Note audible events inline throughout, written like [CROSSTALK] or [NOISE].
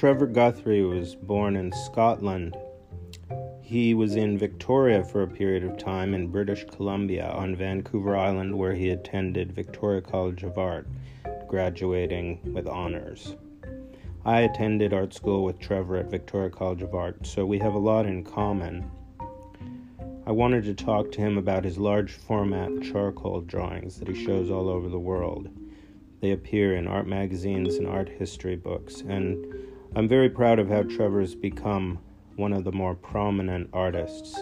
Trevor Guthrie was born in Scotland. He was in Victoria for a period of time in British Columbia on Vancouver Island, where he attended Victoria College of Art, graduating with honors. I attended art school with Trevor at Victoria College of Art, so we have a lot in common. I wanted to talk to him about his large format charcoal drawings that he shows all over the world. They appear in art magazines and art history books, and I'm very proud of how Trevor's become one of the more prominent artists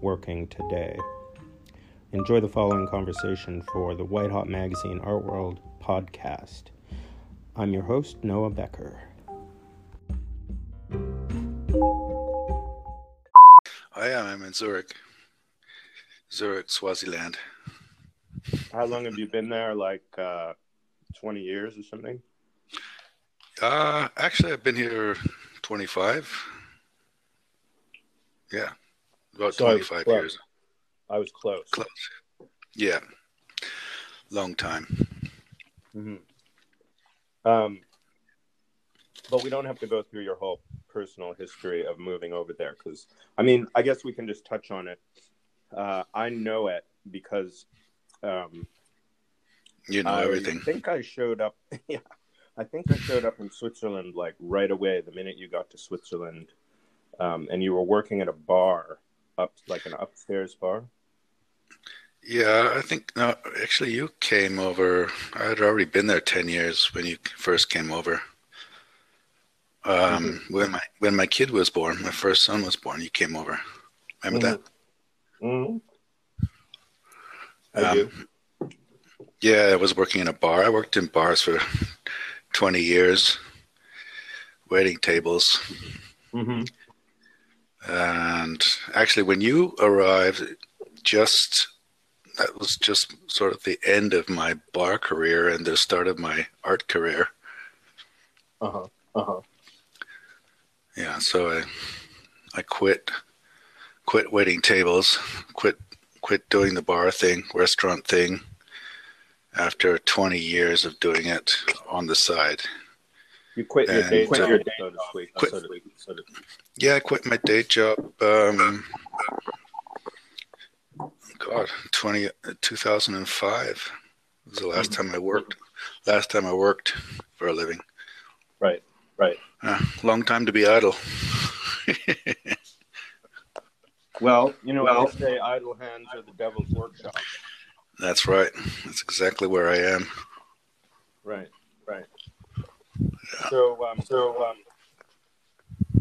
working today. Enjoy the following conversation for the White Hot Magazine Art World podcast. I'm your host, Noah Becker. I am. I'm in Zurich, Zurich, Switzerland. How long have you been there? Like uh, 20 years or something? Uh, actually, I've been here 25. Yeah, about So 25 close. years. I was close. Close. Yeah, long time. hmm Um, but we don't have to go through your whole personal history of moving over there because, I mean, I guess we can just touch on it. Uh, I know it because um, You know I everything. I think I showed up. [LAUGHS] Yeah, I think I showed up in Switzerland like right away the minute you got to Switzerland, um, and you were working at a bar up like an upstairs bar. Yeah, I think no. Actually, you came over. I had already been there 10 years when you first came over. Um, when my when my kid was born, my first son was born, you came over. Remember that? Mm-hmm. I Um, do. Yeah, I was working in a bar. I worked in bars for 20 years, waiting tables. Mm-hmm. And actually, when you arrived, just that was just sort of the end of my bar career and the start of my art career. Uh huh. Uh huh. Yeah, so I I quit quit waiting tables, quit quit doing the bar thing, restaurant thing after 20 years of doing it on the side. You quit your And, day uh, job, so to speak. quit- so to, so to, Yeah, I quit my day job. Um, God, 20, 2005 was the last time I worked. Last time I worked for a living. right. Right. Uh, long time to be idle. [LAUGHS] Well, you know, Well- they say idle hands are the devil's workshop. That's right. That's exactly where I am. Right. Right. So, um, so um,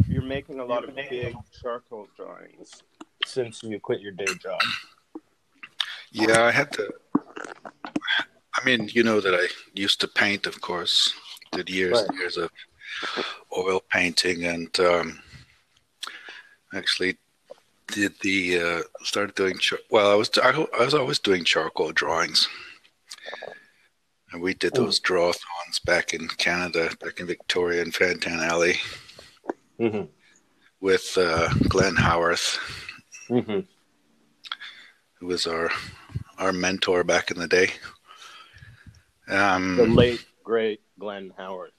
you're making a lot of big charcoal drawings since you quit your day job. Yeah, I had to. I mean, you know that I used to paint, of course. Did years and years of oil painting, and um, actually did the uh, started doing. Char- well, I was I, I was always doing charcoal drawings, and we did those drawathons back in Canada, back in Victoria and Fan Tan Alley Mm-hmm. with uh, Glenn Howarth, Mm-hmm. who was our our mentor back in the day. Um, The late great Glenn Howarth.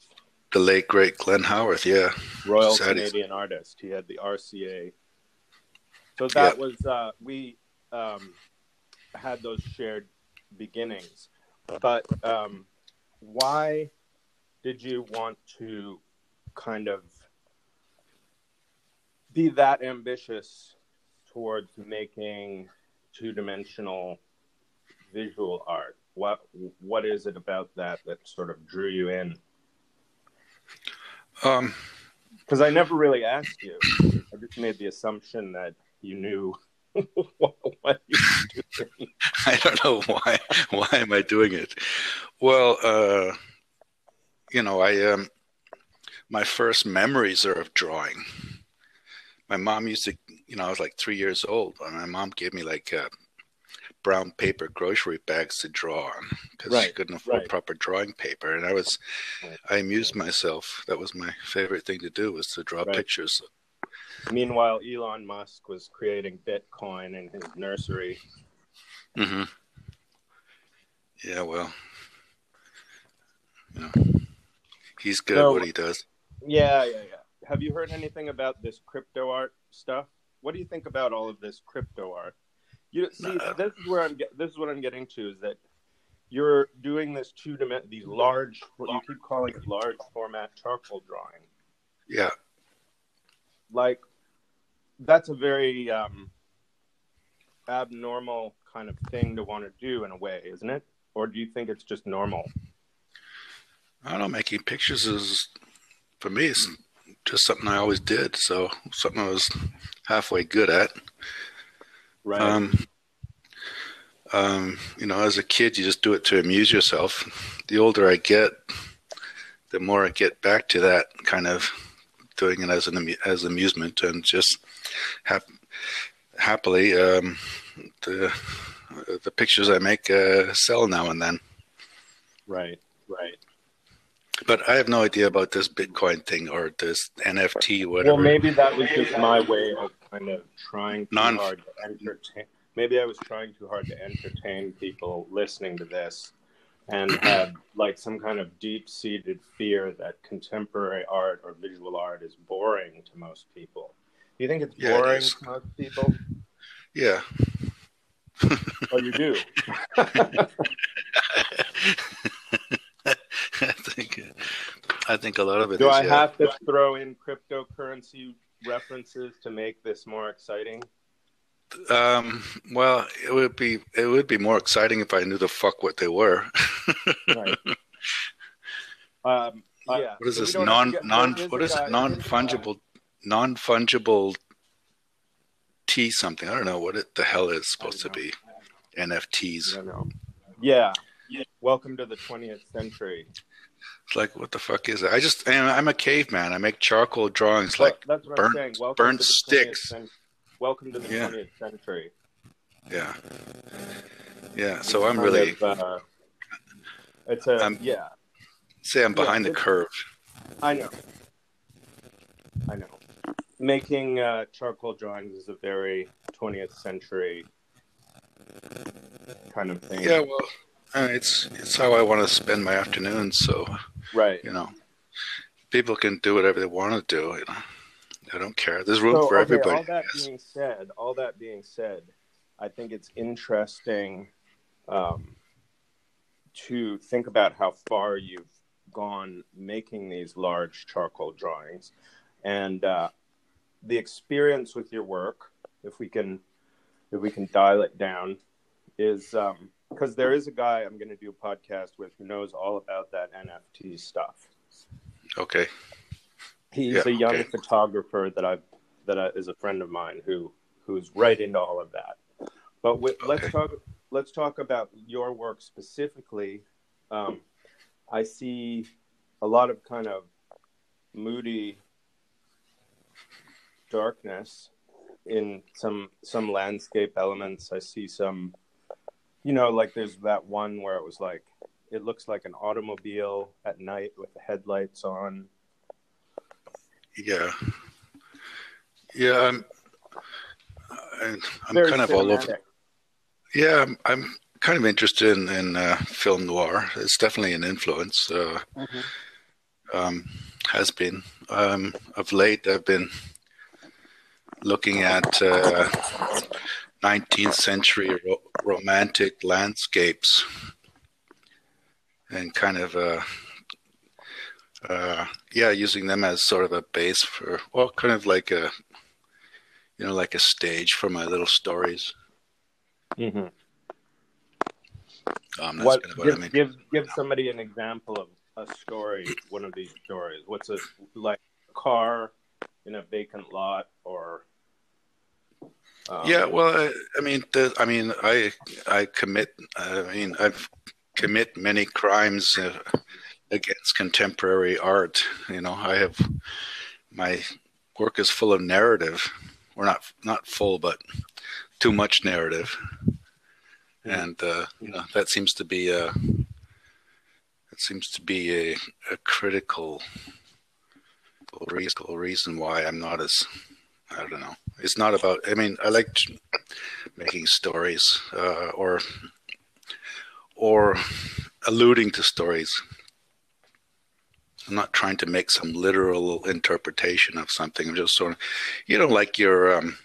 The late great Glenn Howarth, yeah. Royal Canadian artist. He had the RCA. So that was uh, we um, had those shared beginnings, but um, why did you want to kind of be that ambitious towards making two-dimensional visual art? What what is it about that that sort of drew you in? Um, Because I never really asked you. I just made the assumption that you knew [LAUGHS] what, what you were doing. [LAUGHS] I don't know why. Why am I doing it? Well, uh, you know, I um, my first memories are of drawing. My mom used to, you know, I was like three years old, and my mom gave me like uh, brown paper grocery bags to draw on because she couldn't afford right. proper drawing paper, and I was, Right. I amused myself. That was my favorite thing to do was to draw Right. pictures. Meanwhile, Elon Musk was creating Bitcoin in his nursery. hmm Yeah, well, you know, he's good So- at what he does. Yeah, yeah, yeah. have you heard anything about this crypto art stuff? What do you think about all of this crypto art? You see, No. this is where I'm. Get, this is what I'm getting to is that you're doing this two dimension, these large, what you keep calling it large format charcoal drawing. Yeah. Like, that's a very um, abnormal kind of thing to want to do in a way, isn't it? Or do you think it's just normal? I don't know. Making pictures is, for me, it's just something I always did. So something I was halfway good at. Right. Um, um, you know, as a kid, you just do it to amuse yourself. The older I get, the more I get back to that kind of doing it as an as amusement and just hap- happily um, the the pictures I make uh, sell now and then. right. Right. But I have no idea about this Bitcoin thing or this NFT, whatever. Well, maybe that was just my way of kind of trying too Non- hard to entertain. Maybe I was trying too hard to entertain people listening to this, and [CLEARS THROAT] had like some kind of deep-seated fear that contemporary art or visual art is boring to most people. Do you think it's Yeah, boring is. to most people? yeah. [LAUGHS] Oh, you do. [LAUGHS] I think I think a lot of it Do is, I yeah. have to throw in cryptocurrency references to make this more exciting? Um, well, it would be it would be more exciting if I knew the fuck what they were. Right. [LAUGHS] Um, yeah. what is so this non to get- non there is what a is guy- it non there's a guy- fungible non fungible T something? I don't know what it the hell is supposed to be. I NFTs. don't know. Yeah. Welcome to the 20th century. It's like what the fuck is it? I just and I'm a caveman. I make charcoal drawings Well, like that's what burnt- I'm saying. Welcome burnt sticks. cen- welcome to the Yeah. 20th century. yeah. Yeah, so I'm really of, uh, it's a I'm- yeah. say I'm yeah, behind the curve. I know. Making uh, charcoal drawings is a very 20th century kind of thing. Yeah, well, uh, it's it's how I want to spend my afternoon. So Right. you know, people can do whatever they want to do. You know, I don't care. There's room So, for okay, everybody. All that being said, all that being said, I think it's interesting um, to think about how far you've gone making these large charcoal drawings, and uh, the experience with your work. If we can, if we can dial it down, is because there is a guy I'm going to do a podcast with who knows all about that NFT stuff. Okay. He's Yeah, a young okay. photographer that I've that I, is a friend of mine who who's right into all of that. But wi- let's talk let's talk about your work specifically. Um, I see a lot of kind of moody darkness in some some landscape elements. I see some, you know, like there's that one where it was like it looks like an automobile at night with the headlights on. Yeah. Yeah. I'm. I'm, I'm kind of all over. Yeah, I'm, I'm kind of interested in, in uh, film noir. It's definitely an influence. Uh, Mhm. um, has been. Um, of late, I've been looking at uh, 19th century ro- romantic landscapes and kind of, uh, uh, yeah, using them as sort of a base for, well, kind of like a, you know, like a stage for my little stories. Mhm. Um, that's What, kind of what give, I mean. give give somebody an example of a story, one of these stories. What's a like car in a vacant lot or um, yeah, well, I, I mean, the, I mean, I I commit. I mean, I've commit many crimes uh, against contemporary art. You know, I have my work is full of narrative, or not not full, but too much narrative, and uh, you know that seems to be a that seems to be a, a critical reason, reason why I'm not as I don't know. It's not about. I mean, I like making stories uh, or or alluding to stories. I'm not trying to make some literal interpretation of something. I'm just sort of, you know, like your um,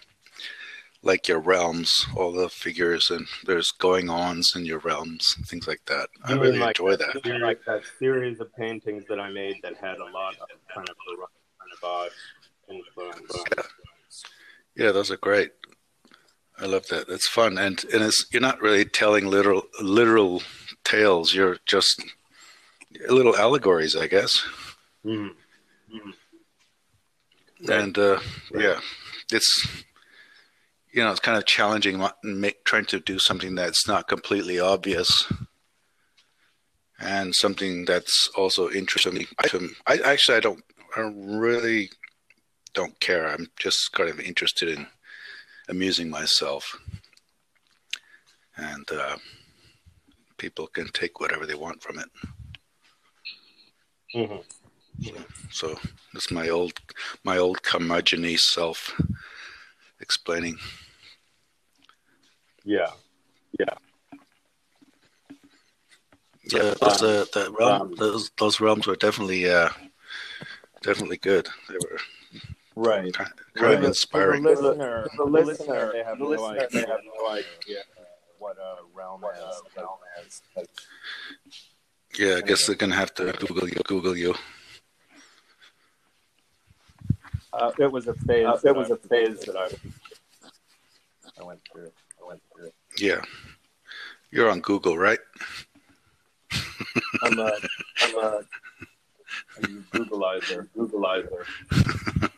like your realms, all the figures and there's going ons in your realms, things like that. I You mean really like enjoy that, that. you like that series of paintings that I made that had a lot of kind of Baroque influence. Yeah, yeah, those are great. I love that. It's fun, and and it's you're not really telling literal literal tales. You're just little allegories, I guess. Mhm. And uh, yeah, it's you know it's kind of challenging, make, trying to do something that's not completely obvious, and something that's also interesting. I, actually I don't I really don't care. I'm just kind of interested in amusing myself, and uh, people can take whatever they want from it. Mhm. So that's my old my old curmudgeon self explaining. Yeah. Yeah. Yeah, those uh, that realm, Um, those those realms were definitely uh, definitely good. They were Right. kind, For of the- inspiring. For the listener, the the listener, listener, they have the no listener, idea. they have no idea what a realm what is. a realm is. Yeah, I guess they're gonna have to Google you. Google you. Uh, it was a phase. Uh, it was I- a phase that I, I went through. I went through. Yeah, you're on Google, right? I'm a, I'm a, a Googleizer. Googleizer. [LAUGHS]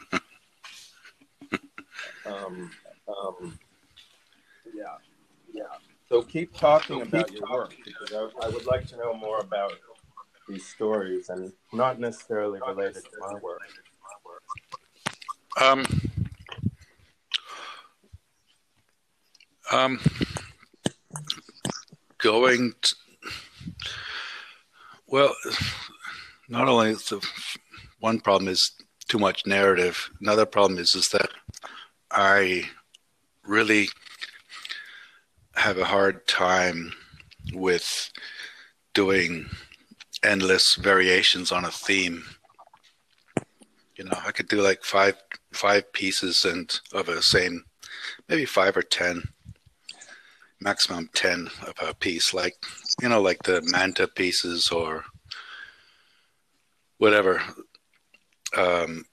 um, um, yeah, yeah. So keep talking about your work because I, I would like to know more about these stories and not necessarily related to my work. Um, um, going. t well, not only is the one problem is too much narrative. Another problem is is that I really have a hard time with doing endless variations on a theme. You know, I could do like five five pieces and of a same, maybe five or ten, maximum ten of a piece, like you know, like the manta pieces or whatever. Um,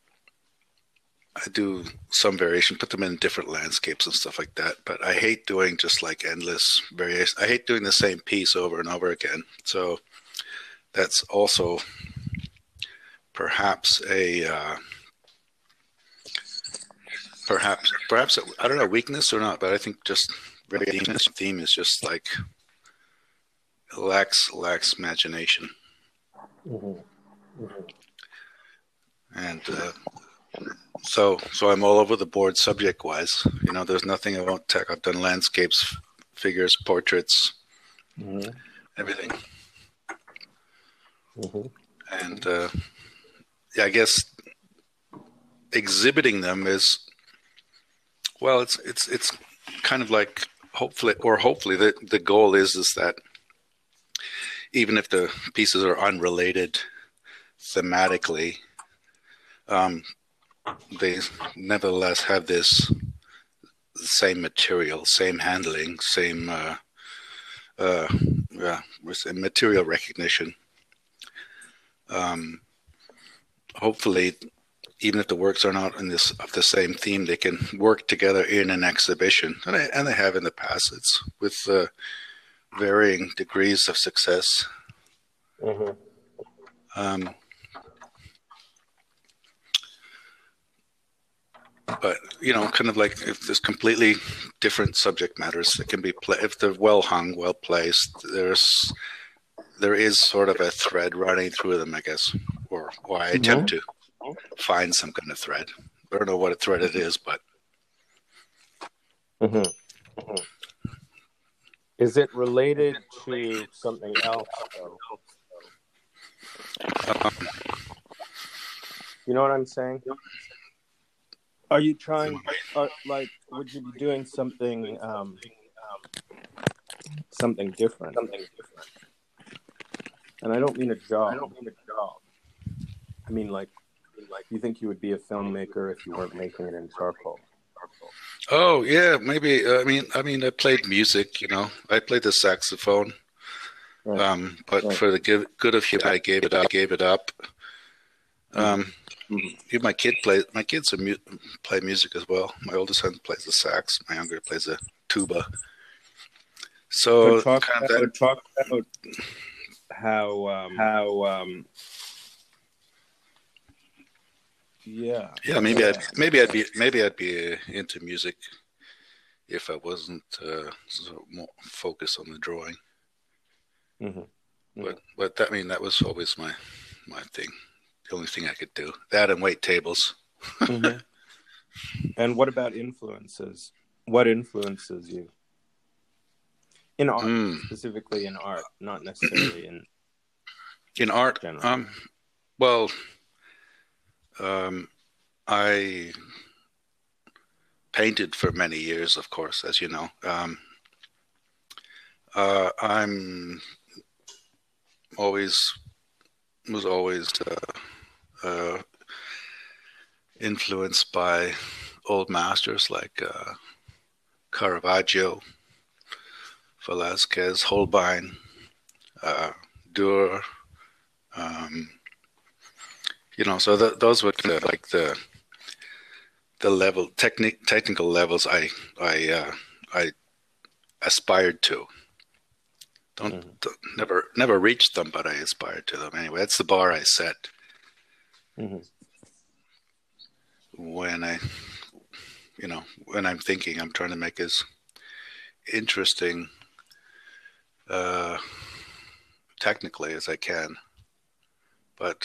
I do some variation, put them in different landscapes and stuff like that. But I hate doing just like endless variation. I hate doing the same piece over and over again. So that's also perhaps a uh, perhaps perhaps I don't know weakness or not, but I think just variation theme is just like lacks lacks imagination Mm-hmm. and uh, so so I'm all over the board subject wise. You know, there's nothing I won't take. I've done landscapes, figures, portraits, Mm-hmm. everything, Mm-hmm. and uh, yeah, I guess exhibiting them is well, it's it's it's kind of like hopefully or hopefully the the goal is is that even if the pieces are unrelated thematically, um, they nevertheless have this same material, same handling, same uh, uh, yeah, material recognition. Um, hopefully, even if the works are not in this of the same theme, they can work together in an exhibition, and they, and they have in the past. It's with uh, varying degrees of success. Mm-hmm. Um, but you know, kind of like if there's completely different subject matters that can be pla if they're well hung, well placed, there's there is sort of a thread running through them, I guess, or or I attempt to find some kind of thread. I don't know what a thread it is, but Mm-hmm. Is it related to something else? Um, You know what I'm saying? Are you trying, uh, like, would you be doing something, um, something different? Something different. And I don't mean a job. I don't mean a job. I mean, like, like you think you would be a filmmaker if you weren't making it in charcoal? Oh yeah, maybe. I mean, I mean, I played music. You know, I played the saxophone. Right. Um, but Right. for the good, good of humanity, I gave it. I gave it up. Um, Mhm. my kid play. My kids are mu- play music as well. My oldest son plays the sax. My younger plays the tuba. So But talk, kind of about, that, talk about how um, how um, yeah yeah, maybe I'd maybe I'd be maybe I'd be uh, into music if I wasn't uh, so more focused on the drawing. Mhm. But but that I mean that was always my my thing. The only thing I could do that and wait tables. Mhm. [LAUGHS] and what about influences? What influences you in art, Mm. specifically in art, not necessarily in In art, General. um, well, um, I painted for many years, of course, as you know. Um, uh, I'm always was always uh, uh, influenced by old masters like uh, Caravaggio, Velázquez, Holbein, uh, Durer. Um, you know, so th- those were the, like the the level technic technical levels I I uh, I aspired to. Don't, Mhm. don't never never reached them, but I aspired to them anyway. That's the bar I set Mhm. when I, you know, when I'm thinking I'm trying to make as interesting, uh, technically as I can. But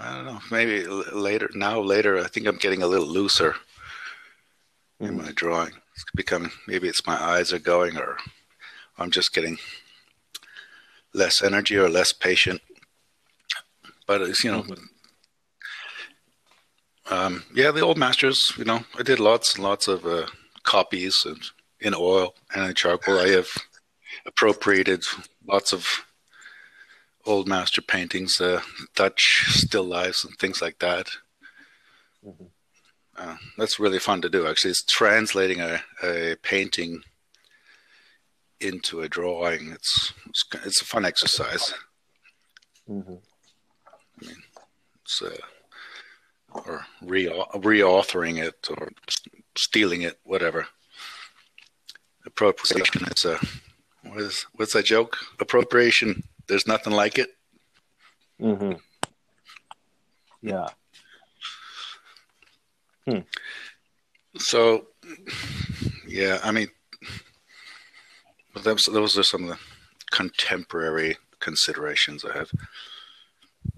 I don't know. Maybe later. Now later, I think I'm getting a little looser in Mhm. my drawing. It's becoming maybe it's my eyes are going, or I'm just getting less energy or less patient. But it's you know, Mhm. um, yeah, the old masters. You know, I did lots and lots of uh, copies and in oil and in charcoal. I have appropriated lots of old master paintings, uh, Dutch still lifes and things like that. Mhm. Uh, that's really fun to do. Actually, it's translating a, a painting into a drawing. It's it's, it's a fun exercise. Mhm. It's, uh, or re reauthoring it or stealing it, whatever. Appropriation is a what is what's that joke? Appropriation. There's nothing like it. Mhm. Yeah. So, yeah, I mean, those those are some of the contemporary considerations I have.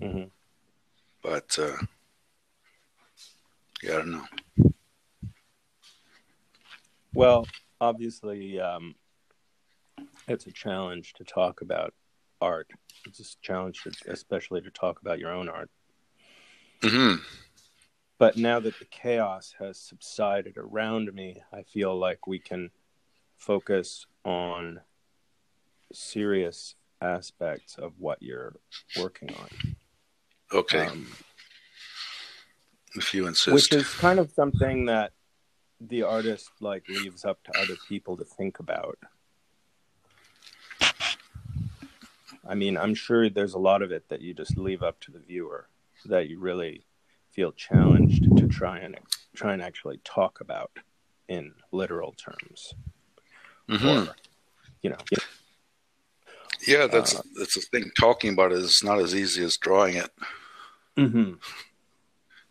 Mhm. But uh, yeah, I don't know. Well, obviously, um, it's a challenge to talk about art. It's a challenge, to, especially to talk about your own art. hmm But now that the chaos has subsided around me, I feel like we can focus on serious aspects of what you're working on. Okay, Um, if you insist. which is kind of something that the artist like leaves up to other people to think about. I mean, I'm sure there's a lot of it that you just leave up to the viewer that you really feel challenged to try and try and actually talk about in literal terms. Mhm. Or, you know, Yeah, that's Uh, that's the thing. Talking about it is not as easy as drawing it. Mhm.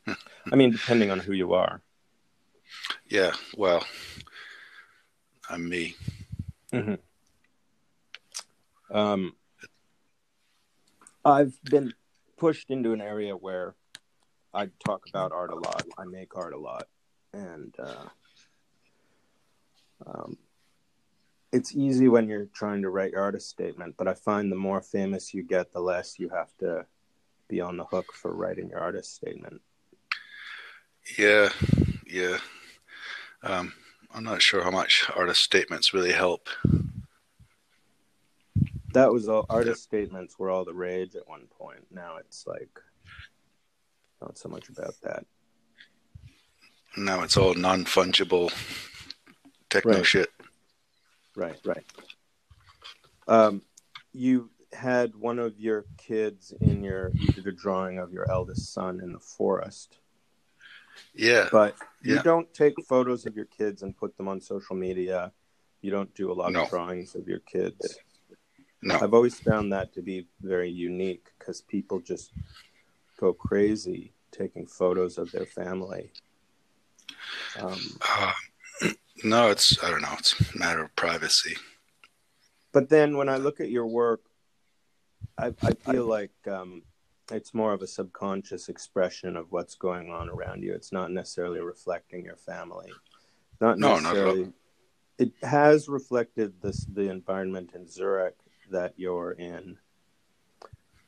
[LAUGHS] I mean, depending on who you are. Yeah, well, I'm me. Mm-hmm. Um, I've been pushed into an area where I talk about art a lot. I make art a lot, and uh, um, it's easy when you're trying to write your artist statement. But I find the more famous you get, the less you have to be on the hook for writing your artist statement. Yeah, yeah. Um, I'm not sure how much artist statements really help. That was all artist statements were all the rage at one point. Now it's like not so much about that. Now it's all non fungible techno Right. shit. Right, right. Um, you had one of your kids in your you did a drawing of your eldest son in the forest, Yeah. but you Yeah. don't take photos of your kids and put them on social media. You don't do a lot No. of drawings of your kids. No. I've always found that to be very unique because people just go crazy taking photos of their family. Um, Uh, [CLEARS THROAT] no, it's I don't know. It's a matter of privacy. but then when I look at your work, I, I feel like um, it's more of a subconscious expression of what's going on around you. It's not necessarily reflecting your family. Not No, not it has reflected this the environment in Zurich that you're in,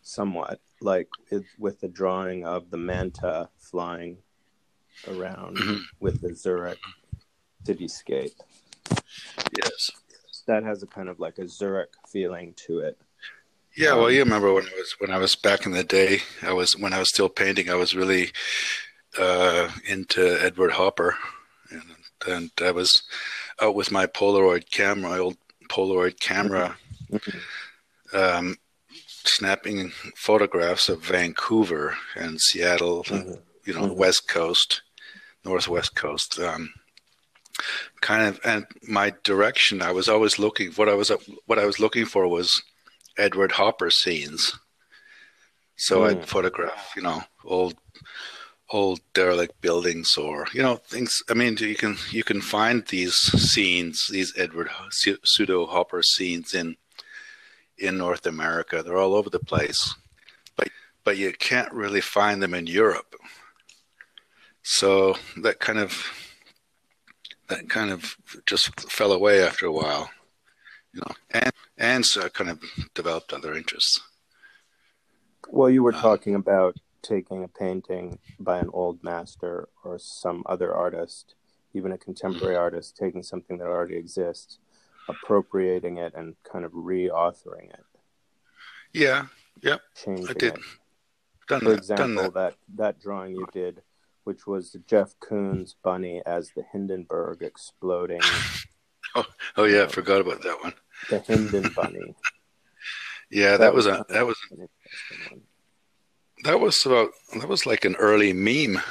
somewhat like it, with the drawing of the manta flying around Mhm. with the Zurich cityscape. Yes. That has a kind of like a Zurich feeling to it. Yeah, well, Um, you remember when I was when I was back in the day. I was when I was still painting. I was really uh, into Edward Hopper, and, and I was out with my Polaroid camera, my old Polaroid camera, Mhm. um, snapping photographs of Vancouver and Seattle, Mhm. you know, Mhm. West Coast, Northwest Coast. Um, kind of, and my direction. I was always looking. What I was what I was looking for was Edward Hopper scenes. So Mm. I'd photograph, you know, old old derelict buildings or you know things. I mean, you can you can find these scenes, these Edward pseudo Hopper scenes in in North America. They're all over the place, but but you can't really find them in Europe. So that kind of that kind of just fell away after a while, you know, and and so I kind of developed other interests. Well, you were Um, talking about taking a painting by an old master or some other artist, even a contemporary Mm-hmm. artist, taking something that already exists, appropriating it, and kind of re-authoring it, Yeah, changing I did. it. done For that. Done example, that. that that drawing you did, which was Jeff Koons' bunny as the Hindenburg exploding, [LAUGHS] Oh oh yeah, I um, forgot about that one. the Hinden bunny. [LAUGHS] Yeah, that, That was was a that was that was about that was like an early meme.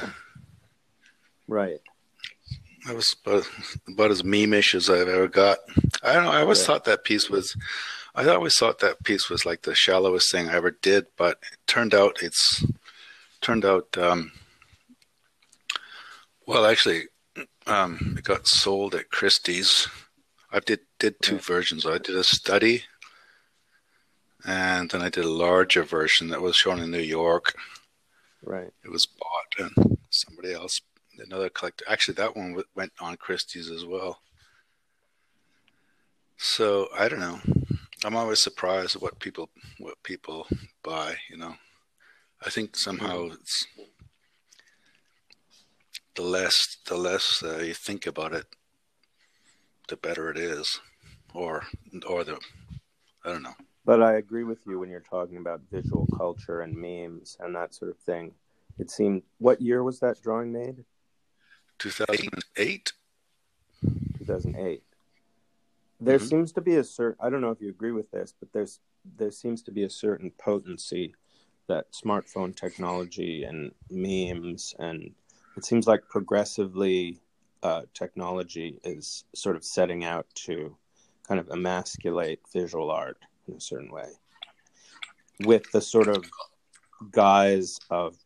Right. That was about, about as meme-ish as I've ever got. I don't know. I always Yeah. thought that piece was. I always thought that piece was like the shallowest thing I ever did, but it turned out it's turned out. Um, well, actually, um, it got sold at Christie's. I did did two Yeah. versions. I did a study, and then I did a larger version that was shown in New York. Right. It was bought, and somebody else, another collector. Actually, that one went on Christie's as well. So I don't know. I'm always surprised what people what people buy. You know, I think somehow it's the less the less uh, you think about it, the better it is, or or the I don't know. But I agree with you when you're talking about visual culture and memes and that sort of thing. It seemed, what year was that drawing made? 2008. 2008. There Mhm. seems to be a certain, I don't know if you agree with this, but there's, there seems to be a certain potency that smartphone technology and memes and it seems like progressively uh, technology is sort of setting out to kind of emasculate visual art in a certain way with the sort of guise of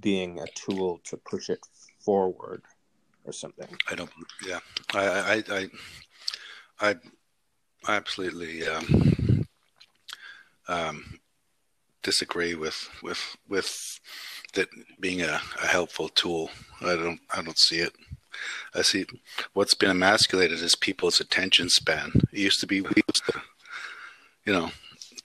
being a tool to push it forward or something. I don't. Yeah, I, I, I, I, absolutely um, um, disagree with with with that being a, a helpful tool. I don't. I don't see it. I see what's been emasculated is people's attention span. It used to be, you know,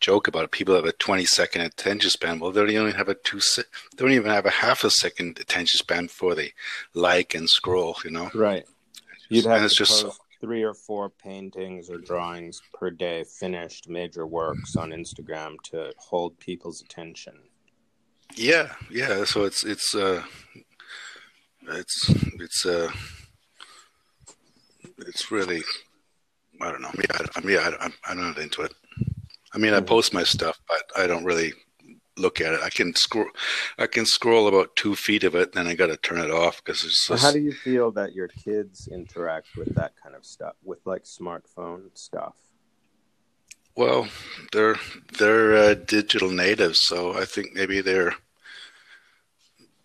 joke about it. People have a 20 second attention span. Well, they don't even have a two. Se- they don't even have a half a second attention span before they like and scroll. You know, Right. You'd have to just post three or four paintings or drawings per day finished major works on Instagram to hold people's attention. Yeah, yeah. So it's it's uh, it's it's uh, it's really I don't know. I mean, I, I, I'm not into it. I mean, I Mhm. post my stuff, but I don't really look at it. I can scroll, I can scroll about two feet of it, and then I got to turn it off because it's So just. how do you feel that your kids interact with that kind of stuff, with like smartphone stuff? Well, they're they're uh, digital natives, so I think maybe they're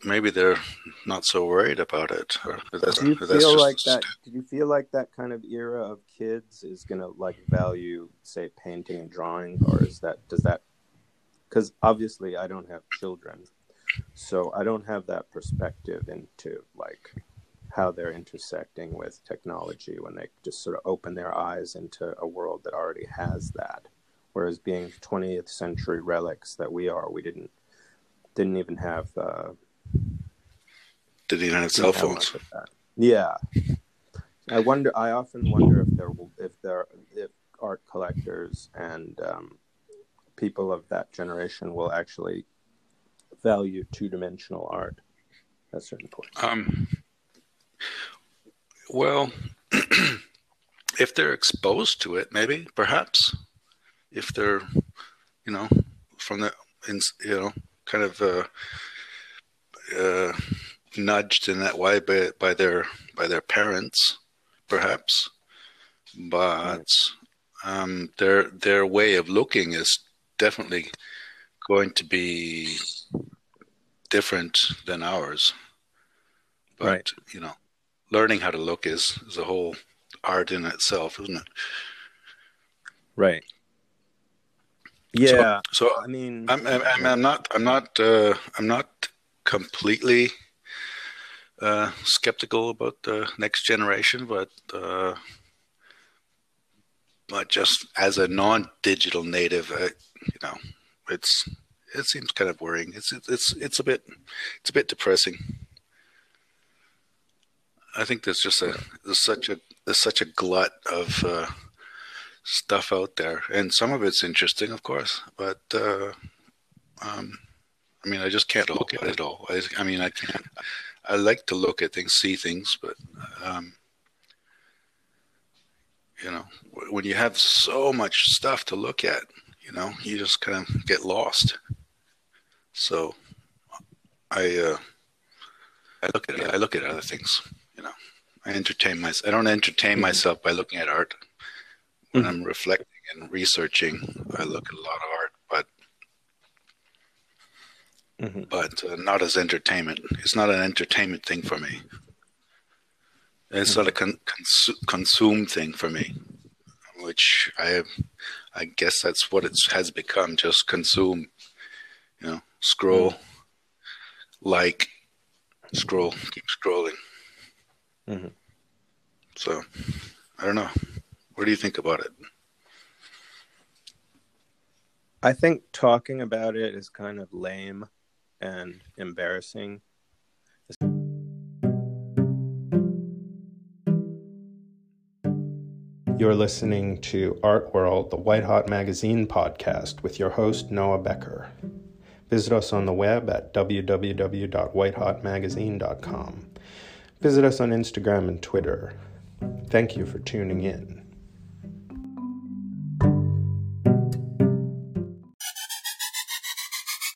maybe they're not so worried about it. Or that's, Do you feel like that? Do you feel like that kind of era of kids is gonna like value, say, painting and drawing, or is that does that? Because obviously, I don't have children, so I don't have that perspective into like how they're intersecting with technology when they just sort of open their eyes into a world that already has that. Whereas being 20th century relics that we are, we didn't didn't even have uh, Did he not have cell didn't phones? much of that. Yeah, I wonder. I often wonder if there will, if there, if art collectors and um, people of that generation will actually value two-dimensional art at certain point. Um, well, [CLEARS THROAT] if they're exposed to it, maybe, perhaps, if they're, you know, from the, in, you know, kind of uh, uh, nudged in that way by, by their by their parents, perhaps, but um, their their way of looking is definitely going to be different than ours. But Right. you know, learning how to look is is a whole art in itself, isn't it? Right. Yeah, So I mean, I'm I'm, I'm not I'm not uh, I'm not completely uh, skeptical about the next generation, but uh, but just as a non-digital native, you know, it's it seems kind of worrying. It's it's it's a bit it's a bit depressing. I think there's just a there's such a there's such a glut of uh, stuff out there, and some of it's interesting, of course, but uh, um, I mean, I just can't look at it all. I, I mean, I can't. I like to look at things, see things, but um, you know, when you have so much stuff to look at, you know, you just kind of get lost. So, I uh, I look at I look at other things. You know, I entertain myself. I don't entertain myself by looking at art. When I'm reflecting and researching, I look at a lot of art, but uh, not as entertainment. It's not an entertainment thing for me. It's not a con- consu- consume thing for me, which I I guess that's what it has become. Just consume, you know, scroll, like, scroll, keep scrolling. Mhm. So, I don't know. What do you think about it? I think talking about it is kind of lame and embarrassing. You're listening to Art World, the White Hot Magazine podcast with your host, Noah Becker. Visit us on the web at www.whitehotmagazine.com. Visit us on Instagram and Twitter. Thank you for tuning in.